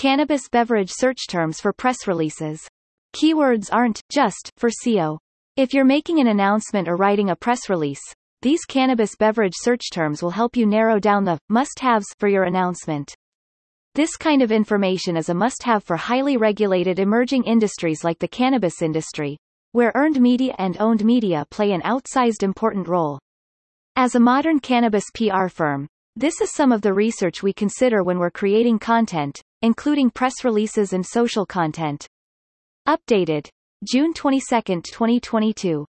Cannabis beverage search terms for press releases. Keywords aren't just for SEO. If you're making an announcement or writing a press release, these cannabis beverage search terms will help you narrow down the must-haves for your announcement. This kind of information is a must-have for highly regulated emerging industries like the cannabis industry, where earned media and owned media play an outsized important role. As a modern cannabis PR firm, this is some of the research we consider when we're creating content, including press releases and social content. Updated. June 22, 2022.